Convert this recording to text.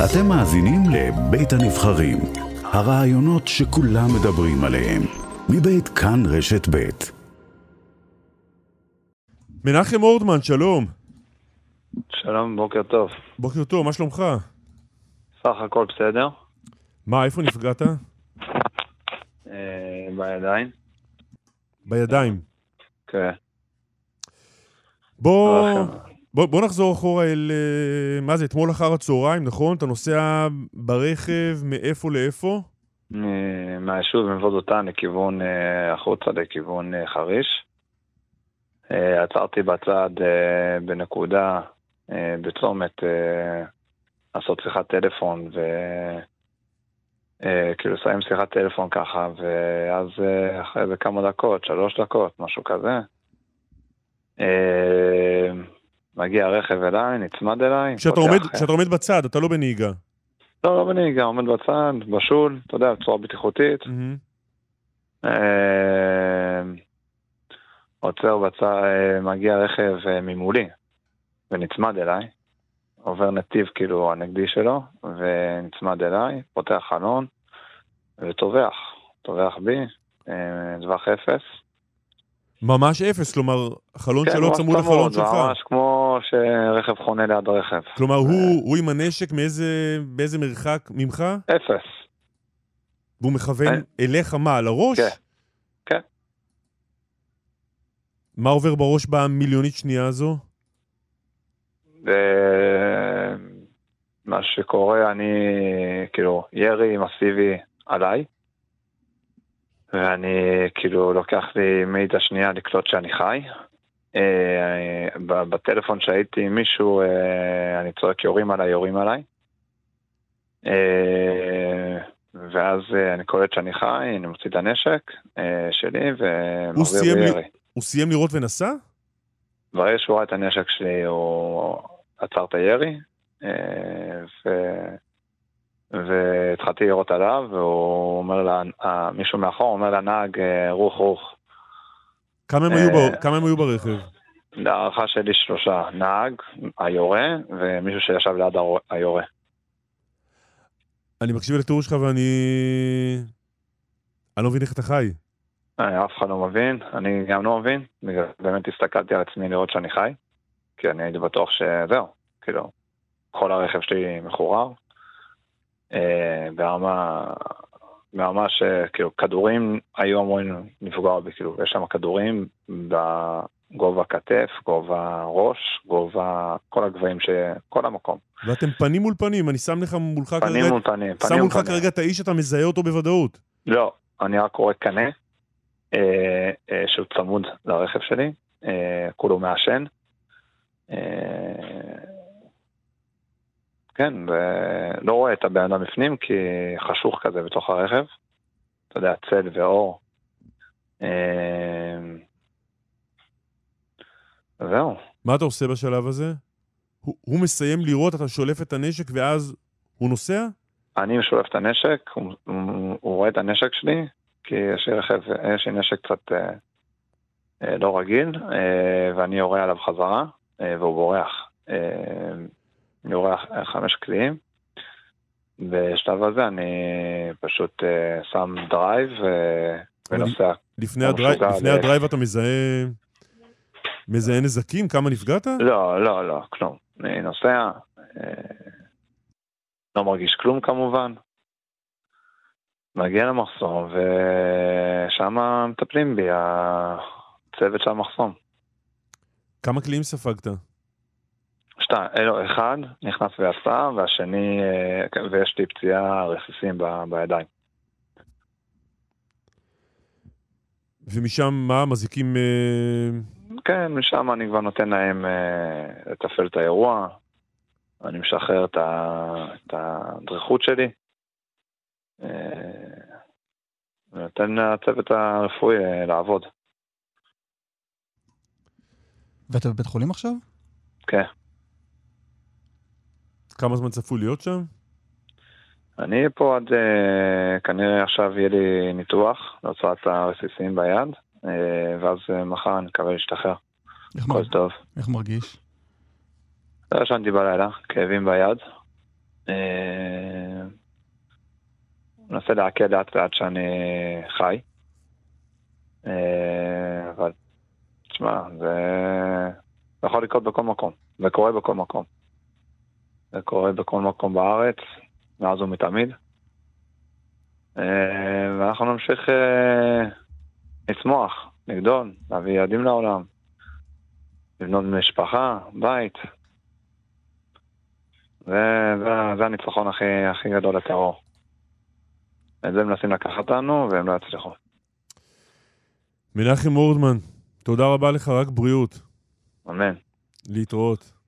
אתם מאזינים לבית הנבחרים, הרעיונות שכולם מדברים עליהם, מבית כאן רשת בית. מנחם אורדמן, שלום. שלום, בוקר טוב. בוקר טוב, מה שלומך? סך הכל בסדר. מה, איפה נפגעת? אה, בידיים. בידיים. כן. בוא, ברכב. בוא, בוא נחזור אחורה אל... אה, מה זה, אתמול אחר הצהריים, נכון? אתה נוסע ברכב מאיפה לאיפה? מהיישוב מבוא דותן לכיוון אה, החוצה, לכיוון אה, חריש. עצרתי בצד בנקודה, בצומת, לעשות שיחת טלפון ו... אה, כאילו לסיים שיחת טלפון ככה, ואז אחרי זה כמה דקות, שלוש דקות, משהו כזה. מגיע רכב אליי, נצמד אליי. כשאתה עומד, בצד, אתה לא בנהיגה. לא, לא בנהיגה, עומד בצד, בשול, אתה יודע, בצורה בטיחותית. אה, עוצר בצד, אה, מגיע רכב אה, ממולי, ונצמד אליי. עובר נתיב כאילו הנגדי שלו, ונצמד אליי, פותח חלון, וטובח. טובח בי, אה, טווח אפס. ממש אפס, כלומר, החלון שלו ממש צמוד לחלון שלך. ממש כמו שרכב חונה ליד רכב. כלומר, הוא, הוא עם הנשק מאיזה, באיזה מרחק ממך, אפס. והוא מכוון אה. אליך מה, על הראש? כן. כן. מה עובר בראש במיליונית שנייה הזו? ומה שקורה, אני, כאילו, ירי מסיבי עליי, ואני, כאילו, לוקח לי מאידה שנייה לקלוט שאני חי. אה, בטלפון שהייתי עם מישהו, אה, אני צועק יורים עליי, יורים עליי. אה, ואז אני קולט שאני חי, אני מוציא את הנשק שלי ומחזיר סיים לי. הוא סיים לירות ונסע? ברגע שהוא ראה את הנשק שלי, הוא עצר את הירי, ו... והתחלתי לירות עליו, והוא אומר, לה, מישהו מאחור אומר לנהג, רוח רוח. כמה הם אה, היו ב- כמה הם היו ברכב? להערכה שלי שלושה, נהג, היורה, ומישהו שישב ליד היורה. אני מקשיב לתיאור שלך ואני... אני לא מבין איך אתה חי. אה, אף אחד לא מבין, אני גם לא מבין, באמת הסתכלתי על עצמי לראות שאני חי, כי אני הייתי בטוח שזהו, כאילו, כל הרכב שלי מחורר, אה, ברמה, ברמה שכאילו כדורים היו אמורים לפגוע בי, כאילו, יש שם כדורים בגובה כתף, גובה ראש, גובה, כל הגבהים, ש... כל המקום, ואתם פנים מול פנים, אני שם לך מולך פנים כרגע... מול פנים, שם פנים מול מולך פנים. כרגע את האיש שאתה מזהה אותו בוודאות. לא, אני רק קורא קנה, אה, אה, שהוא צמוד לרכב שלי, אה, כולו מעשן. אה, כן, ולא רואה את הבן אדם בפנים כי חשוך כזה בתוך הרכב. אתה יודע, צל ואור. אה, זהו. מה אתה עושה בשלב הזה? הוא, הוא מסיים לירות, אתה שולף את הנשק ואז הוא נוסע? אני משולף את הנשק, הוא, הוא, הוא רואה את הנשק שלי, כי יש לי רכב, יש לי נשק קצת אה, אה, לא רגיל, אה, ואני יורה עליו חזרה, אה, והוא בורח. אה, אני יורה ח- חמש קליעים. בשלב הזה אני פשוט אה, שם drive אה, ונוסע. לפני, הדרי... לפני אה. ה drive אתה מזהה... מזהה נזקים? כמה נפגעת? לא, לא, לא, כלום. אני נוסע, אה, לא מרגיש כלום כמובן. מגיע למחסום, ושם מטפלים בי, הצוות של המחסום. כמה קליעים ספגת? שתיים, אלו, אחד נכנס ויצא, והשני, אה, ויש לי פציעה רסיסים ב- בידיים. ומשם מה? מזיקים... אה, כן, משם אני כבר נותן להם אה, לתפעל את האירוע, אני משחרר את, ה, את הדריכות שלי, אה, ונותן לצוות הרפואי אה, לעבוד. ואתה בבית חולים עכשיו? כן. כמה זמן צפוי להיות שם? אני פה עד, אה, כנראה עכשיו יהיה לי ניתוח להוצאת הרסיסים ביד, אה, ואז אה, מחר אני מקווה להשתחרר. הכל מר... טוב. איך מרגיש? לא ישנתי בלילה, כאבים ביד. אה, מנסה לעכל לאט לאט שאני חי. אה, אבל, תשמע, זה... זה יכול לקרות בכל מקום. זה קורה בכל מקום. זה קורה בכל מקום בארץ, מאז ומתמיד. אה, ואנחנו נמשיך אה, לצמוח, לגדול, להביא ילדים לעולם, לבנות משפחה, בית. זה, זה, זה הניצחון הכי, הכי גדול לטרור. את זה מנסים לקחת לנו, והם לא יצליחו. מנחם אורדמן, תודה רבה לך, רק בריאות. אמן. להתראות.